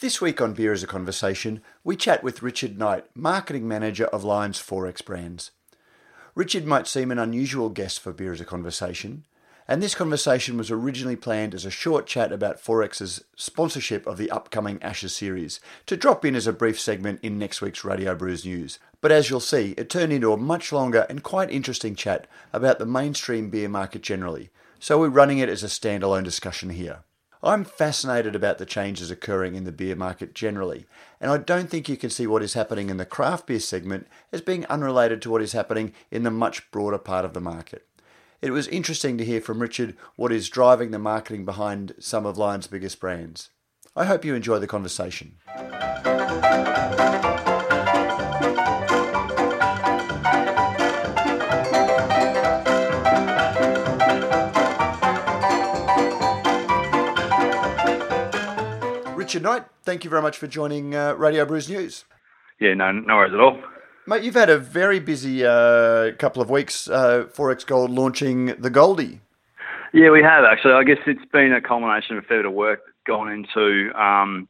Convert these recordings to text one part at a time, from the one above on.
This week on Beer is a Conversation, we chat with Richard Knight, Marketing Manager of Lion's XXXX Brands. Richard might seem an unusual guest for Beer is a Conversation, and this conversation was originally planned as a short chat about XXXX's sponsorship of the upcoming Ashes series, to drop in as a brief segment in next week's Radio Brews News. But as you'll see, it turned into a much longer and quite interesting chat about the mainstream beer market generally, so we're running it as a standalone discussion here. I'm fascinated about the changes occurring in the beer market generally, and I don't think you can see what is happening in the craft beer segment as being unrelated to what is happening in the much broader part of the market. It was interesting to hear from Richard what is driving the marketing behind some of Lion's biggest brands. I hope you enjoy the conversation. Richard Knight, thank you very much for joining uh, Radio Brews News. Yeah, no, no worries at all. Mate, you've had a very busy uh, couple of weeks. Uh, XXXX Gold launching the Goldie. Yeah, we have actually. I guess it's been a culmination of a fair bit of work gone into, um,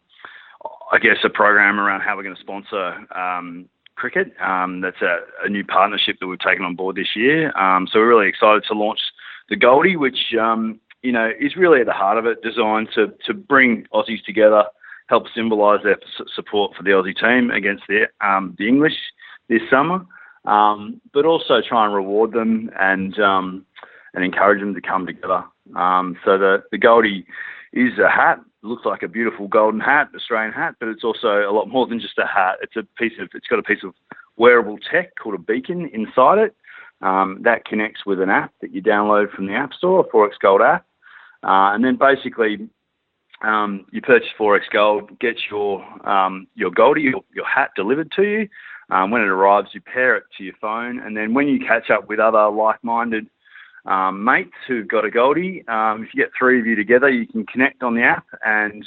I guess, a program around how we're going to sponsor um, cricket. Um, that's a, a, new partnership that we've taken on board this year. Um, so we're really excited to launch the Goldie, which um, you know, is really at the heart of it, designed to to bring Aussies together, help symbolise their support for the Aussie team against the um, the English this summer, um, but also try and reward them and um, and encourage them to come together. Um, so the the Goldie is a hat. looks like a beautiful golden hat, Australian hat, but it's also a lot more than just a hat. It's a piece of it's got a piece of wearable tech called a beacon inside it. Um, that connects with an app that you download from the App Store, a XXXX Gold app, uh, and then basically, um, you purchase XXXX Gold, get your um, your Goldie, your, your, hat delivered to you. Um, when it arrives, you pair it to your phone, and then when you catch up with other like-minded um, mates who've got a Goldie, um, if you get three of you together, you can connect on the app and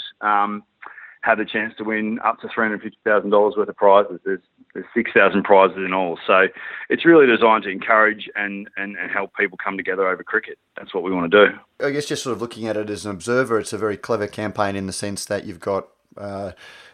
have the chance to win up to $350,000 worth of prizes. There's, there's 6,000 prizes in all. So it's really designed to encourage and, and, and help people come together over cricket. That's what we want to do. I guess just sort of looking at it as an observer, it's a very clever campaign in the sense that you've got. Uh,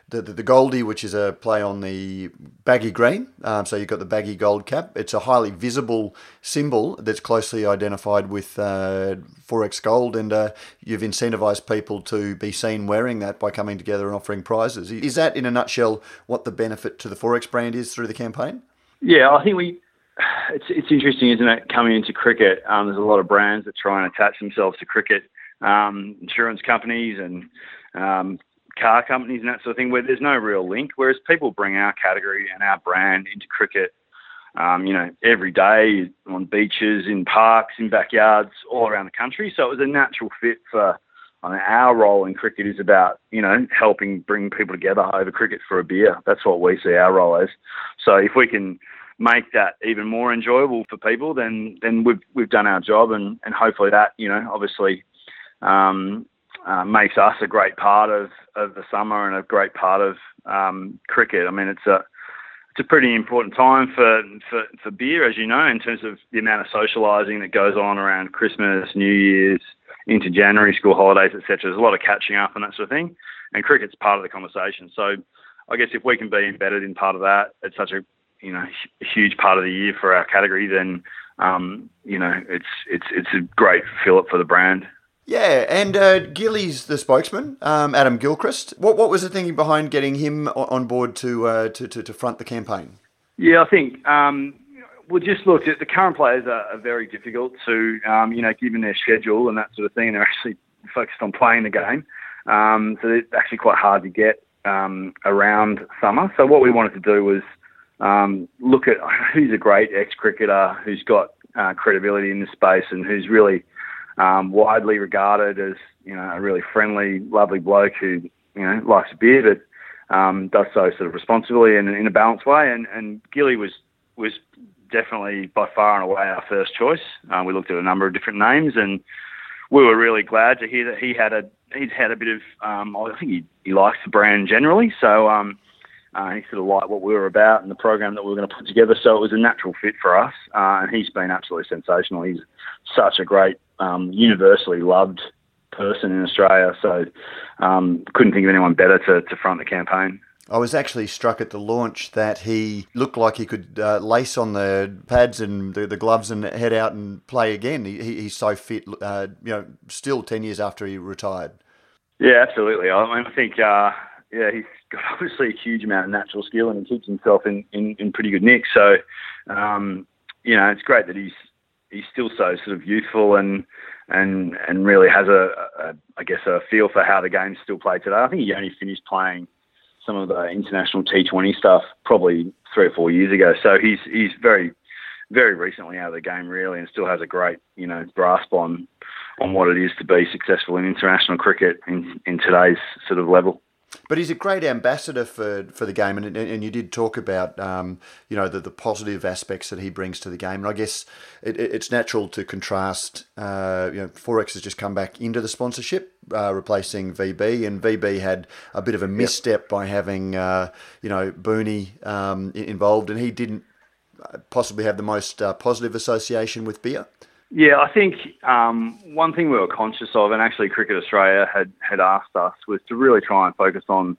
the, the, the Goldie, which is a play on the baggy green. Um, so you've got the baggy gold cap. It's a highly visible symbol that's closely identified with uh, XXXX Gold, and uh, you've incentivized people to be seen wearing that by coming together and offering prizes. Is that, in a nutshell, what the benefit to the XXXX brand is through the campaign? Yeah, I think we. It's it's interesting, isn't it? Coming into cricket, um, there's a lot of brands that try and attach themselves to cricket, um, insurance companies and um, car companies and that sort of thing, where there's no real link. Whereas people bring our category and our brand into cricket, um, you know, every day on beaches, in parks, in backyards, all around the country. So it was a natural fit for. Our role in cricket is about, you know, helping bring people together over cricket for a beer. That's what we see our role as. So if we can make that even more enjoyable for people, then then we've we've done our job, and and hopefully that, you know, obviously um, uh, makes us a great part of, of the summer and a great part of um, cricket. I mean, it's a it's a pretty important time for, for, for beer, as you know, in terms of the amount of socialising that goes on around Christmas, New Year's, into January, school holidays, etc. There's a lot of catching up and that sort of thing, and cricket's part of the conversation. So, I guess if we can be embedded in part of that, it's such a you know huge part of the year for our category, then um, you know it's it's it's a great fill up for the brand. Yeah, and uh, Gilly's the spokesman, um, Adam Gilchrist. What what was the thinking behind getting him on board to uh, to, to, to front the campaign? Yeah, I think um, we just looked at the current players are, are very difficult to um, you know given their schedule and that sort of thing, they're actually focused on playing the game. Um, so it's actually quite hard to get um, around summer. So what we wanted to do was um, look at who's a great ex cricketer who's got uh, credibility in the space and who's really um, widely regarded as you know a really friendly, lovely bloke who you know likes a beer, but um, does so sort of responsibly and in a balanced way. And, and Gilly was was definitely by far and away our first choice. Uh, we looked at a number of different names, and we were really glad to hear that he had a he's had a bit of um, I think he, he likes the brand generally. So um, uh, he sort of liked what we were about and the program that we were going to put together. So it was a natural fit for us. Uh, and he's been absolutely sensational. He's such a great, um, universally loved person in Australia. So um, couldn't think of anyone better to, to front the campaign. I was actually struck at the launch that he looked like he could uh, lace on the pads and the, the, gloves and head out and play again. He, he's so fit, uh, you know, still 10 years after he retired. Yeah, absolutely. I mean, I think, uh, yeah, he's got obviously a huge amount of natural skill and he keeps himself in, in, in pretty good nick. So, um, you know, it's great that he's he's still so sort of youthful and and and really has a, a I guess a feel for how the game's still played today. I think he only finished playing some of the international T20 stuff probably three or four years ago. So he's he's very very recently out of the game really, and still has a great you know grasp on on what it is to be successful in international cricket in in today's sort of level. But he's a great ambassador for, for the game, and, and you did talk about um, you know the, the positive aspects that he brings to the game. And I guess it, it's natural to contrast. Uh, you know, Forex has just come back into the sponsorship, uh, replacing VB, and VB had a bit of a misstep yep. by having uh, you know Boonie um, involved, and he didn't uh, possibly have the most uh, positive association with beer. Yeah, I think um, one thing we were conscious of, and actually Cricket Australia had, had asked us, was to really try and focus on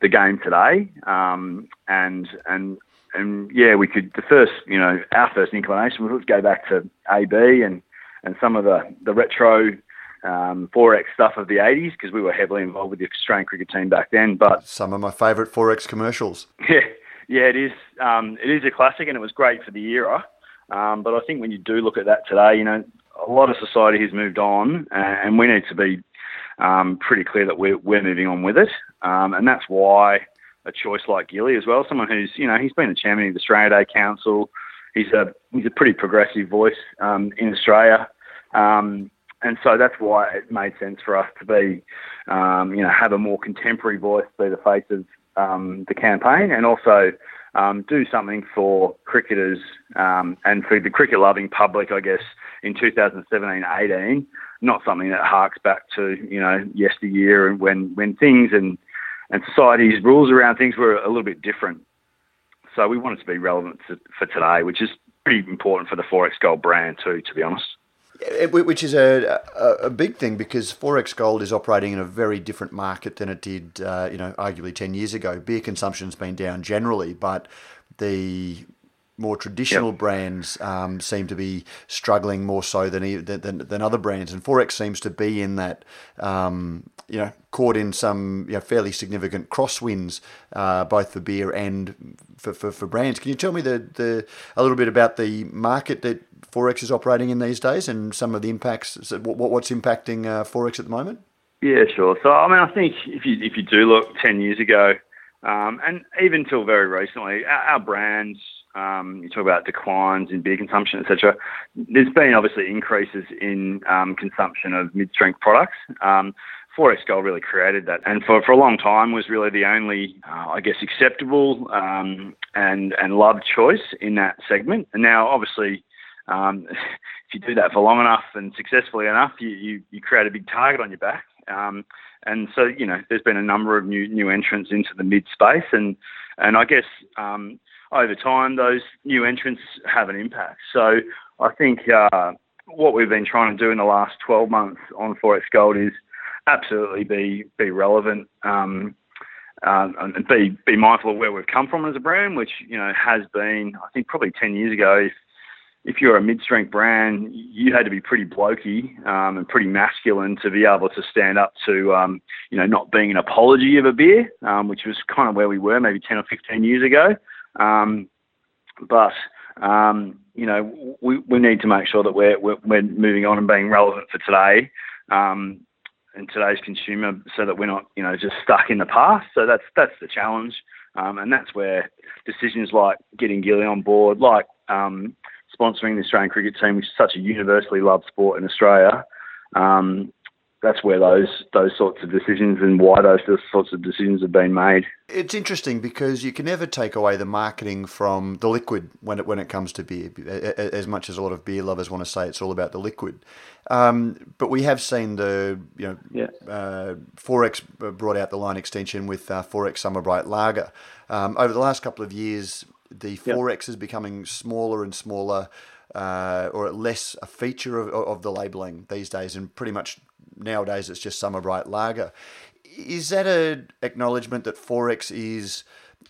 the game today. Um, and and and yeah, we could the first you know our first inclination was let's go back to AB and and some of the the retro um, XXXX stuff of the 80s because we were heavily involved with the Australian cricket team back then. But some of my favourite XXXX commercials. Yeah, yeah, it is. Um, it is a classic, and it was great for the era. Um, but I think when you do look at that today, you know, a lot of society has moved on, and we need to be um, pretty clear that we're, we're moving on with it. Um, and that's why a choice like Gilly as well, someone who's, you know, he's been the chairman of the Australia Day Council. He's a he's a pretty progressive voice um, in Australia. Um, and so that's why it made sense for us to be, um, you know, have a more contemporary voice, be the face of um, the campaign, and also um, do something for cricketers um, and for the cricket loving public, I guess, in 2017 18. Not something that harks back to, you know, yesteryear and when, when things and, and society's rules around things were a little bit different. So we wanted to be relevant to, for today, which is pretty important for the XXXX Gold brand too, to be honest. Which is a, a, big thing because XXXX Gold is operating in a very different market than it did, uh, you know, arguably ten years ago. Beer consumption's been down generally, but the more traditional yep. brands um, seem to be struggling more so than, than than other brands, and XXXX seems to be in that um, you know caught in some you know, fairly significant crosswinds, uh, both for beer and for, for, for, brands. Can you tell me the, the a little bit about the market that XXXX is operating in these days and some of the impacts? What, what's impacting uh, XXXX at the moment? Yeah, sure. So I mean, I think if you if you do look ten years ago, um, and even till very recently, our, our brands um, you talk about declines in beer consumption, etc. There's been obviously increases in um, consumption of mid-strength products. Um, XXXX Gold really created that, and for, for a long time was really the only, uh, I guess, acceptable um, and and loved choice in that segment. And now, obviously, um, if you do that for long enough and successfully enough, you, you, you create a big target on your back. Um, and so, you know, there's been a number of new new entrants into the mid space, and and I guess um, over time those new entrants have an impact. So I think uh, what we've been trying to do in the last 12 months on XXXX Gold is absolutely be be relevant. Um, um, and be be mindful of where we've come from as a brand, which you know has been, I think, probably ten years ago. If, if you're a mid-strength brand, you had to be pretty blokey um, and pretty masculine to be able to stand up to, um, you know, not being an apology of a beer, um, which was kind of where we were maybe 10 or 15 years ago. Um, but um, you know, we, we need to make sure that we're, we're, we're moving on and being relevant for today um, and today's consumer, so that we're not you know just stuck in the past. So that's that's the challenge, um, and that's where decisions like getting Gilly on board, like um, sponsoring the Australian cricket team, which is such a universally loved sport in Australia, um, that's where those those sorts of decisions and why those sorts of decisions have been made. It's interesting because you can never take away the marketing from the liquid when it when it comes to beer. As much as a lot of beer lovers want to say it's all about the liquid, um, but we have seen the you know yeah. uh, XXXX brought out the line extension with uh, XXXX Summer Bright Lager. Um, over the last couple of years, the XXXX is becoming smaller and smaller. Uh, or less a feature of, of the labeling these days, and pretty much nowadays it's just Summer Bright Lager. Is that an acknowledgement that XXXX is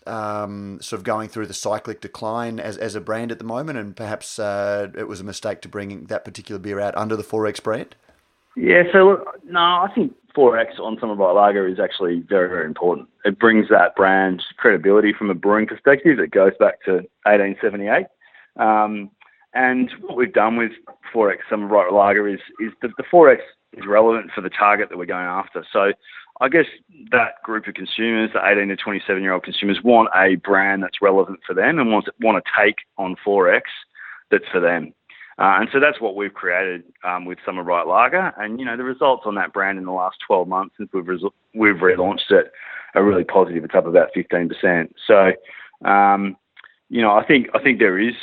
um, sort of going through the cyclic decline as, as a brand at the moment, and perhaps uh, it was a mistake to bring that particular beer out under the XXXX brand? Yeah, so no, I think XXXX on Summer Bright Lager is actually very, very important. It brings that brand credibility from a brewing perspective. It goes back to 1878. Um, and what we've done with XXXX Summer Bright Lager is, is that the XXXX is relevant for the target that we're going after. So I guess that group of consumers, the 18 to 27 year old consumers, want a brand that's relevant for them and want to, want to take on XXXX that's for them. Uh, and so that's what we've created um, with Summer Bright Lager. And, you know, the results on that brand in the last 12 months since we've, we've relaunched it are really positive. It's up about 15%. So, um, you know, I think, I think there is,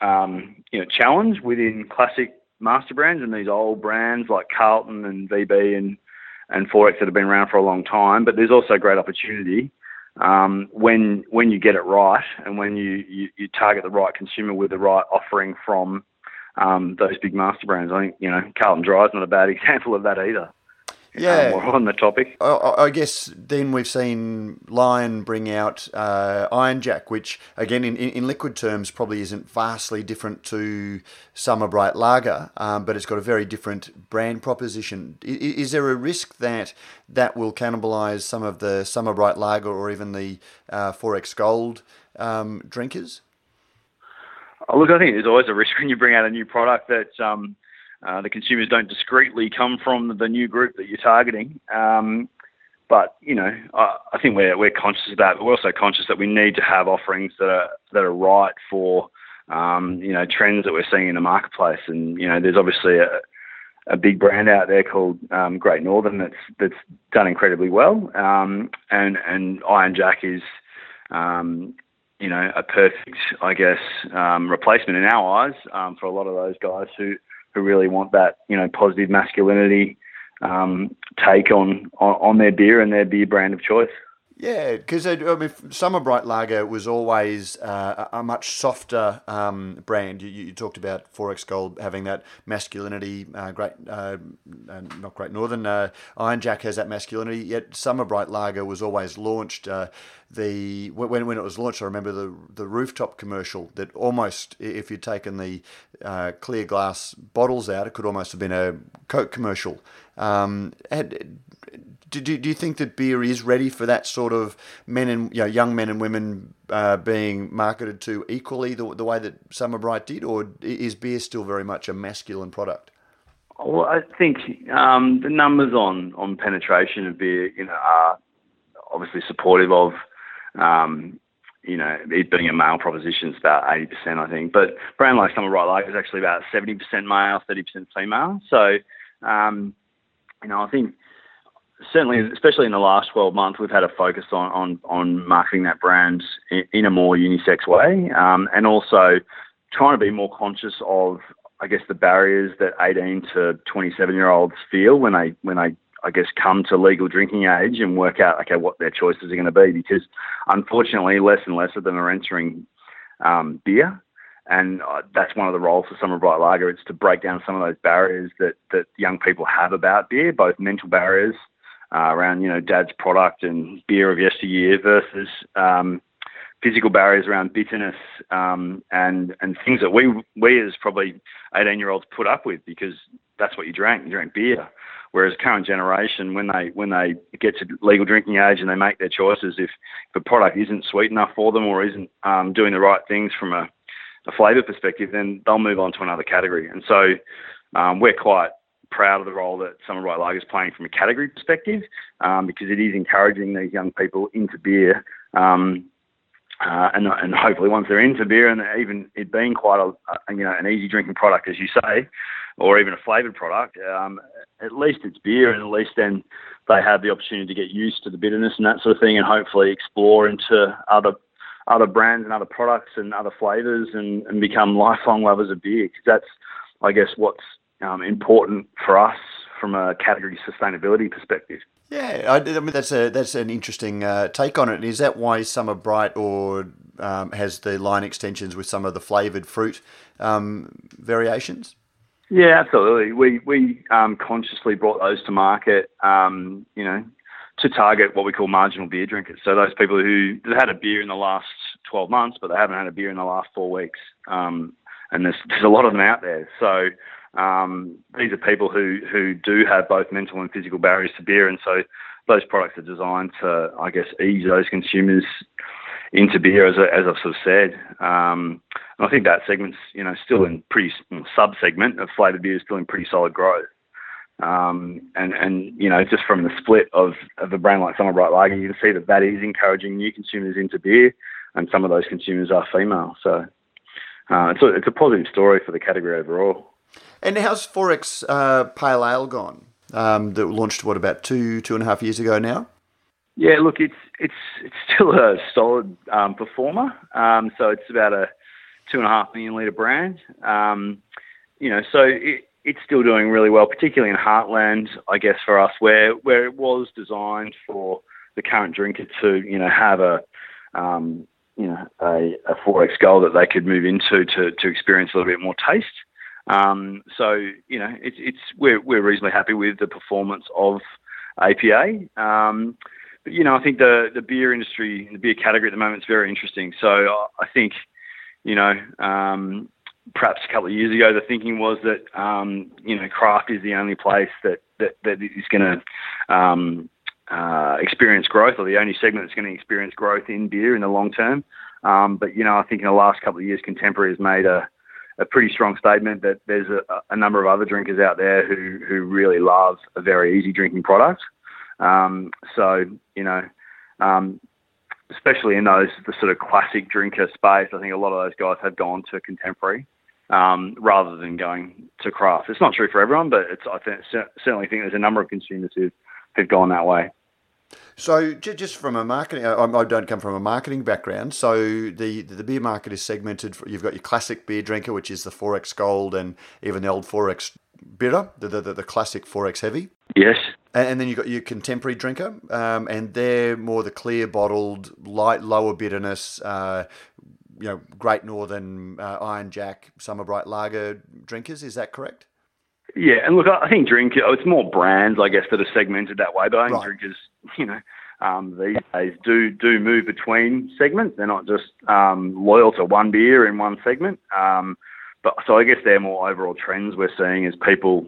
um, you know, challenge within classic master brands and these old brands like Carlton and VB and, and XXXX that have been around for a long time. But there's also great opportunity um, when when you get it right and when you, you, you target the right consumer with the right offering from um, those big master brands. I think you know Carlton Dry is not a bad example of that either. Yeah, um, on the topic. I, I, guess then we've seen Lion bring out uh, Iron Jack, which again in, in, liquid terms probably isn't vastly different to Summer Bright Lager, um, but it's got a very different brand proposition. Is, is, there a risk that that will cannibalise some of the Summer Bright Lager or even the uh, XXXX Gold um, drinkers? Oh, look, I think there's always a risk when you bring out a new product that um, uh, the consumers don't discreetly come from the new group that you're targeting. Um, but you know, I, I, think we're we're conscious of that. But we're also conscious that we need to have offerings that are that are right for um, you know trends that we're seeing in the marketplace. And you know, there's obviously a a big brand out there called um, Great Northern that's that's done incredibly well. Um, and and Iron Jack is um, you know, a perfect, I guess, um, replacement in our eyes um, for a lot of those guys who, who really want that, you know, positive masculinity um, take on, on, on their beer and their beer brand of choice. Yeah, because I mean, Summer Bright Lager was always uh, a much softer um, brand. You, you, talked about XXXX Gold having that masculinity. Uh, great, uh, not Great Northern. Uh, Iron Jack has that masculinity. Yet Summer Bright Lager was always launched. The when when it was launched, I remember the the rooftop commercial that almost, if you'd taken the uh, clear glass bottles out, it could almost have been a Coke commercial. Um, had, do, do, do you think that beer is ready for that sort of men and you know, young men and women uh, being marketed to equally the, the way that Summer Bright did, or is beer still very much a masculine product? Well, I think um, the numbers on, on penetration of beer, you know, are obviously supportive of, um, you know, it being a male proposition. is about eighty percent, I think. But brand like Summer Bright Lager is actually about seventy percent male, thirty percent female. So, um, you know, I think certainly, especially in the last 12 months, we've had a focus on on, on marketing that brand in, in a more unisex way, um, and also trying to be more conscious of, I guess, the barriers that 18 to 27 year olds feel when they when they I guess come to legal drinking age and work out okay what their choices are going to be because unfortunately less and less of them are entering um, beer and uh, that's one of the roles for Summer Bright Lager. It's to break down some of those barriers that, that young people have about beer, both mental barriers uh, around you know dad's product and beer of yesteryear versus um, physical barriers around bitterness um, and and things that we we as probably 18 year olds put up with because that's what you drank you drank beer whereas current generation when they when they get to legal drinking age and they make their choices if, if a product isn't sweet enough for them or isn't um, doing the right things from a, a flavour perspective then they'll move on to another category and so um, we're quite proud of the role that Summer Bright Lager is playing from a category perspective um, because it is encouraging these young people into beer. Um, uh, and, and hopefully once they're into beer and even it being quite a, a you know an easy drinking product as you say, or even a flavoured product, um, at least it's beer and at least then they have the opportunity to get used to the bitterness and that sort of thing and hopefully explore into other other brands and other products and other flavours and, and become lifelong lovers of beer because that's I guess what's um, important for us from a category sustainability perspective. Yeah, I, I mean that's a that's an interesting uh, take on it. Is that why Summer Bright or um, has the line extensions with some of the flavoured fruit um, variations? Yeah, absolutely. We we um, consciously brought those to market, um, you know, to target what we call marginal beer drinkers. So those people who have had a beer in the last 12 months, but they haven't had a beer in the last four weeks. Um, and there's, there's a lot of them out there. So um, these are people who, who do have both mental and physical barriers to beer. And so those products are designed to, I guess, ease those consumers into beer, as, as I've sort of said. Um, and I think that segment's, you know, still in pretty sub-segment of flavoured beer is still in pretty solid growth. Um, and, and, you know, just from the split of, of a brand like Summer Bright Lager, you can see that that is encouraging new consumers into beer, and some of those consumers are female. So uh, it's, a, it's a positive story for the category overall. And how's XXXX uh, Pale Ale gone? Um, that launched what about two two and a half years ago now. Yeah, look, it's it's it's still a solid um, performer. Um, so it's about a two and a half million liter brand. Um, you know, so it, it's still doing really well, particularly in Heartland, I guess, for us, where where it was designed for the current drinker to you know have a um, you know a, a 4x goal that they could move into to to experience a little bit more taste. Um, so you know it's it's we're we're reasonably happy with the performance of APA. Um, you know I think the the beer industry, the beer category at the moment is very interesting. So I think you know um, perhaps a couple of years ago, the thinking was that um, you know craft is the only place that that, that is going to um, uh, experience growth, or the only segment that's going to experience growth in beer in the long term. Um, but you know, I think in the last couple of years, Contemporary has made a a pretty strong statement that there's a, a number of other drinkers out there who who really love a very easy drinking product. Um, so you know, um, especially in those the sort of classic drinker space, I think a lot of those guys have gone to contemporary um, rather than going to craft. It's not true for everyone, but it's I think, certainly think there's a number of consumers who who've gone that way. So just from a marketing, I don't come from a marketing background. So the the beer market is segmented. You've got your classic beer drinker, which is the 4X Gold and even the old 4X Bitter, the the, the classic 4X Heavy. Yes. And then you've got your contemporary drinker, um, and they're more the clear bottled, light, lower bitterness, uh, you know, Great Northern, uh, Iron Jack, Summer Bright Lager drinkers. Is that correct? Yeah, and look, I think drink it's more brands, I guess, that are segmented that way. But I think right. drinkers, you know, um, these days do do move between segments. They're not just um, loyal to one beer in one segment. Um, but so I guess they're more overall trends we're seeing as people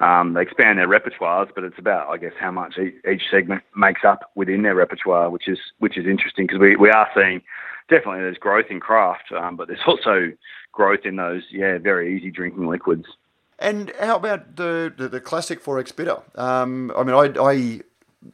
um, they expand their repertoires, but it's about, I guess, how much each, segment makes up within their repertoire, which is which is interesting because we, we are seeing definitely there's growth in craft, um, but there's also growth in those yeah very easy drinking liquids. And how about the the, the classic 4x bitter? Um, I mean, I, I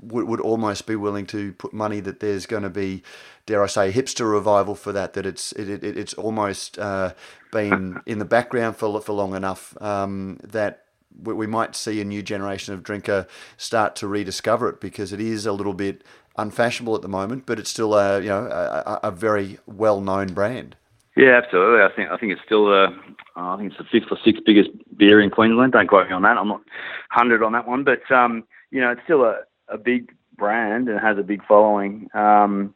would, would almost be willing to put money that there's going to be, dare I say, hipster revival for that. That it's it, it it's almost uh, been in the background for for long enough um, that we might see a new generation of drinker start to rediscover it because it is a little bit unfashionable at the moment, but it's still a you know a, a very well known brand. Yeah, absolutely. I think I think it's still the I think it's the fifth or sixth biggest beer in Queensland. Don't quote me on that. I'm not hundred on that one, but um, you know it's still a, a big brand and has a big following. Um,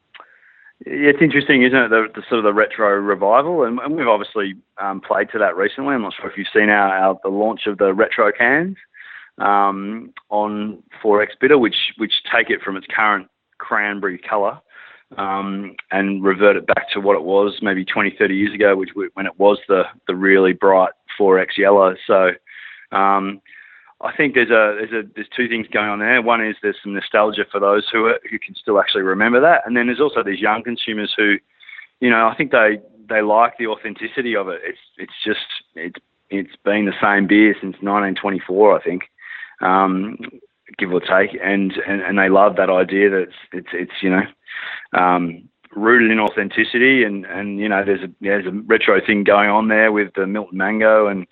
it's interesting, isn't it? The, the, sort of the retro revival, and, and we've obviously um, played to that recently. I'm not sure if you've seen our, our the launch of the retro cans um, on 4X Bitter, which which take it from its current cranberry colour um, and revert it back to what it was maybe 20, 30 years ago, which when it was the the really bright 4X yellow. So um, I think there's a there's a there's two things going on there. One is there's some nostalgia for those who are, who can still actually remember that, and then there's also these young consumers who, you know, I think they they like the authenticity of it. It's it's just it's it's been the same beer since 1924, I think, um, give or take, and, and and they love that idea that it's it's, it's you know. Um, rooted in authenticity and and you know there's a there's a retro thing going on there with the Milton Mango and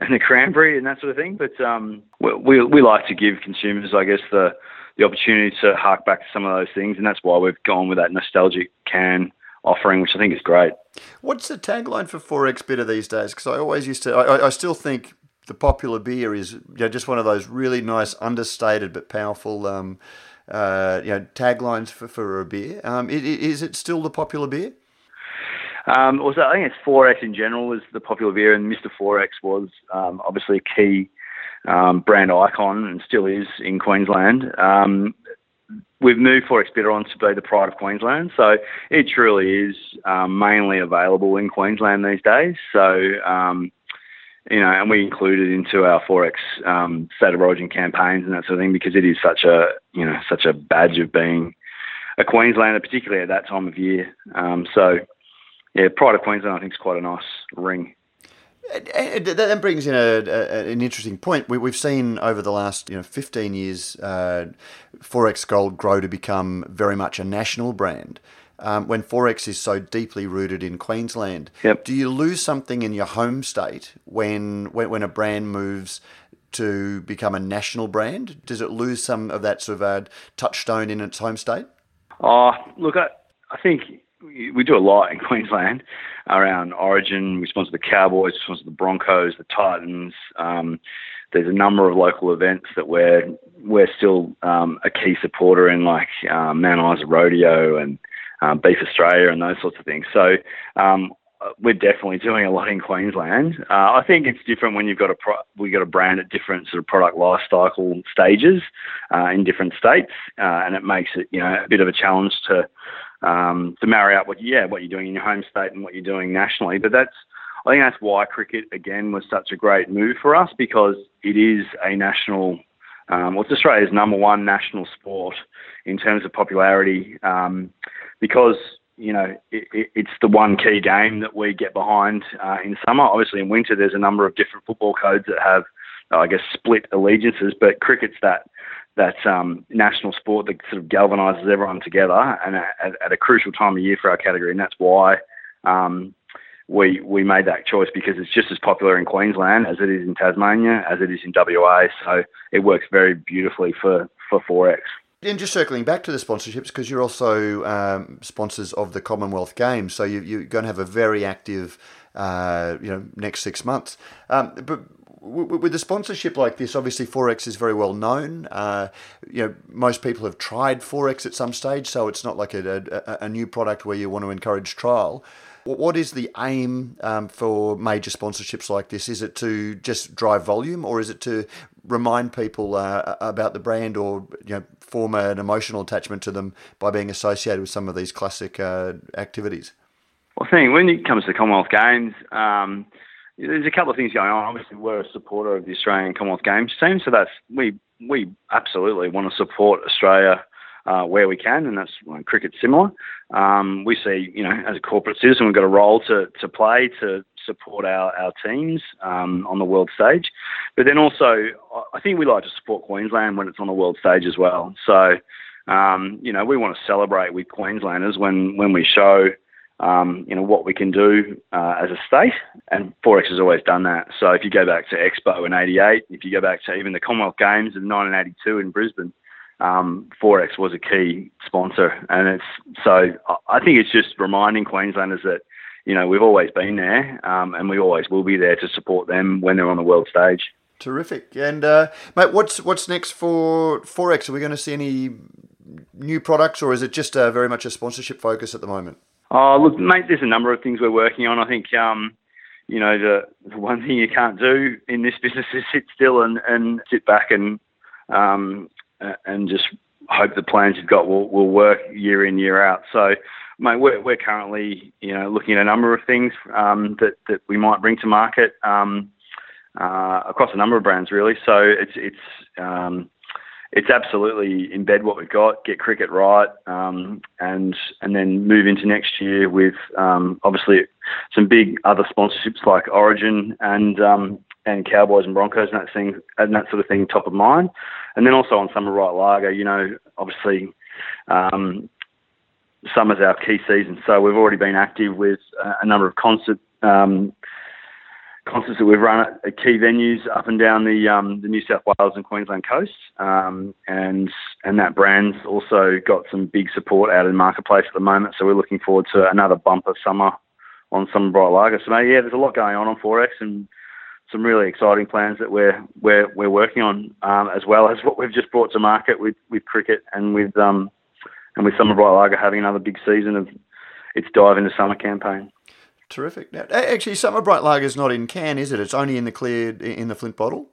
and the cranberry and that sort of thing. But um, we, we like to give consumers, I guess, the the opportunity to hark back to some of those things, and that's why we've gone with that nostalgic can offering, which I think is great. What's the tagline for 4X Bitter these days? Because I always used to, I, I still think the popular beer is you know, just one of those really nice, understated but powerful. Um, uh, you know, taglines for, for a beer. Um, is, is it still the popular beer? Um, also, I think it's XXXX in general is the popular beer, and Mr. XXXX was um, obviously a key um, brand icon and still is in Queensland. Um, we've moved XXXX Bitter on to be the pride of Queensland, so it truly is um, mainly available in Queensland these days. So um, you know, and we include it into our XXXX state of origin campaigns and that sort of thing because it is such a you know such a badge of being a Queenslander, particularly at that time of year. Um, so yeah, Pride of Queensland I think is quite a nice ring. That brings in a, a, an interesting point. We, have seen over the last you know 15 years, uh, XXXX Gold grow to become very much a national brand um, when XXXX is so deeply rooted in Queensland. Yep. Do you lose something in your home state when, when, when a brand moves to become a national brand? Does it lose some of that sort of uh, touchstone in its home state? Oh, look, I, I think we do a lot in Queensland around Origin. We sponsor the Cowboys, we sponsor the Broncos, the Titans. Um, there's a number of local events that we're we're still um, a key supporter in, like um, Mount Isa Rodeo and um, Beef Australia and those sorts of things. So um, we're definitely doing a lot in Queensland. Uh, I think it's different when you've got a pro- we got a brand at different sort of product life cycle stages uh, in different states, uh, and it makes it you know a bit of a challenge to um, to marry up what yeah what you're doing in your home state and what you're doing nationally. But that's I think that's why cricket again was such a great move for us because it is a national. Um, well, it's Australia's number one national sport in terms of popularity. Um, because you know it, it, it's the one key game that we get behind uh, in summer. Obviously, in winter there's a number of different football codes that have, I guess, split allegiances. But cricket's that that um, national sport that sort of galvanises everyone together, and at, at, a crucial time of year for our category, and that's why. Um, we we made that choice because it's just as popular in Queensland as it is in Tasmania, as it is in WA. So it works very beautifully for for XXXX. And just circling back to the sponsorships, because you're also um, sponsors of the Commonwealth Games, so you, are going to have a very active, uh, you know, next six months. Um, but with a sponsorship like this, obviously XXXX is very well known. Uh, you know, most people have tried XXXX at some stage, so it's not like a, a, a new product where you want to encourage trial. What is the aim um, for major sponsorships like this? Is it to just drive volume, or is it to remind people uh, about the brand, or you know, form an emotional attachment to them by being associated with some of these classic uh, activities? Well, I think when it comes to Commonwealth Games, um, there's a couple of things going on. Obviously, we're a supporter of the Australian Commonwealth Games team, so that's we we absolutely want to support Australia uh, where we can, and that's well, cricket similar. Um, we see, you know, as a corporate citizen, we've got a role to, to play to support our, our teams um, on the world stage. But then also, I think we like to support Queensland when it's on the world stage as well. So, um, you know, we want to celebrate with Queenslanders when, when we show, um, you know, what we can do uh, as a state. And XXXX has always done that. So if you go back to Expo in 88, if you go back to even the Commonwealth Games in 1982 in Brisbane, um, XXXX was a key sponsor, and it's so I think it's just reminding Queenslanders that you know we've always been there, um, and we always will be there to support them when they're on the world stage. Terrific, and uh, mate, what's what's next for XXXX? Are we going to see any new products, or is it just uh, very much a sponsorship focus at the moment? Oh, look, mate, there's a number of things we're working on. I think um, you know the, the one thing you can't do in this business is sit still and, and sit back and um, and just hope the plans you've got will, will work year in year out. So, mate, we're, we're currently you know looking at a number of things um, that that we might bring to market um, uh, across a number of brands really. So it's it's um, it's absolutely embed what we've got, get cricket right, um, and and then move into next year with um, obviously some big other sponsorships like Origin and um, and Cowboys and Broncos and that thing and that sort of thing top of mind. And then also on Summer Bright Lager, you know, obviously um, summer's our key season, so we've already been active with a number of concert um, concerts that we've run at key venues up and down the um, the New South Wales and Queensland coasts, um, and and that brand's also got some big support out in the marketplace at the moment. So we're looking forward to another bumper summer on Summer Bright Lager. So yeah, there's a lot going on on XXXX and some really exciting plans that we're we're we're working on, um, as well as what we've just brought to market with with cricket and with um and with Summer Bright Lager having another big season of its Dive into Summer campaign. Terrific. Now, actually, Summer Bright Lager is not in can, is it? It's only in the clear in the Flint bottle.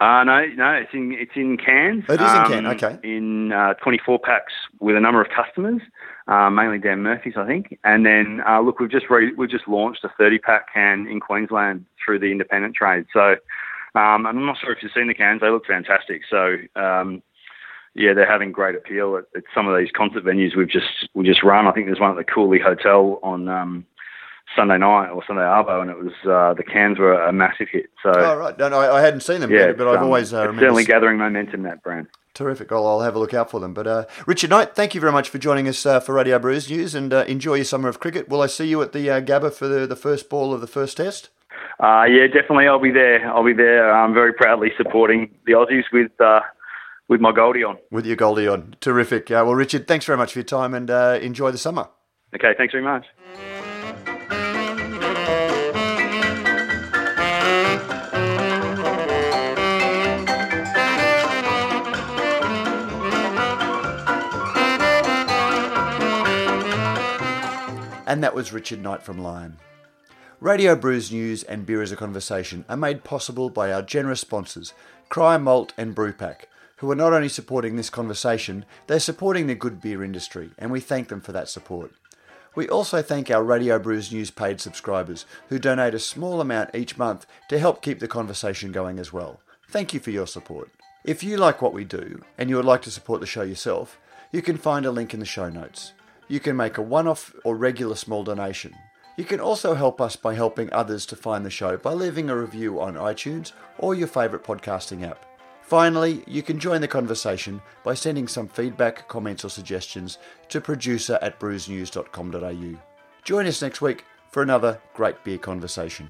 Uh, no, no, it's in it's in cans. It is um, in can, okay. In uh, 24 packs with a number of customers, uh, mainly Dan Murphy's, I think. And then uh, look, we've just re- we've just launched a 30 pack can in Queensland through the independent trade. So um, I'm not sure if you've seen the cans; they look fantastic. So um, yeah, they're having great appeal at, at, some of these concert venues we've just we just run. I think there's one at the Cooley Hotel on um, Sunday night or Sunday Arvo, and it was uh, the cans were a massive hit. So, oh right, no, no I hadn't seen them, yeah, but, I've um, always uh, certainly gathering momentum that brand. Terrific. I'll, I'll, have a look out for them. But uh, Richard Knight, thank you very much for joining us uh, for Radio Brews News, and uh, enjoy your summer of cricket. Will I see you at the uh, Gabba for the, the first ball of the first test? yeah, definitely. I'll be there. I'll be there. I'm very proudly supporting the Aussies with with my Goldie on. With your Goldie on. Terrific. well, Richard, thanks very much for your time, and enjoy the summer. Okay, thanks very much. And that was Richard Knight from Lion. Radio Brews News and Beer is a Conversation are made possible by our generous sponsors, Cryer Malt and Brewpack, who are not only supporting this conversation, they're supporting the good beer industry, and we thank them for that support. We also thank our Radio Brews News paid subscribers who donate a small amount each month to help keep the conversation going as well. Thank you for your support. If you like what we do and you would like to support the show yourself, you can find a link in the show notes. You can make a one off or regular small donation. You can also help us by helping others to find the show by leaving a review on iTunes or your favourite podcasting app. Finally, you can join the conversation by sending some feedback, comments, or suggestions to producer at brewsnews.com.au. Join us next week for another great beer conversation.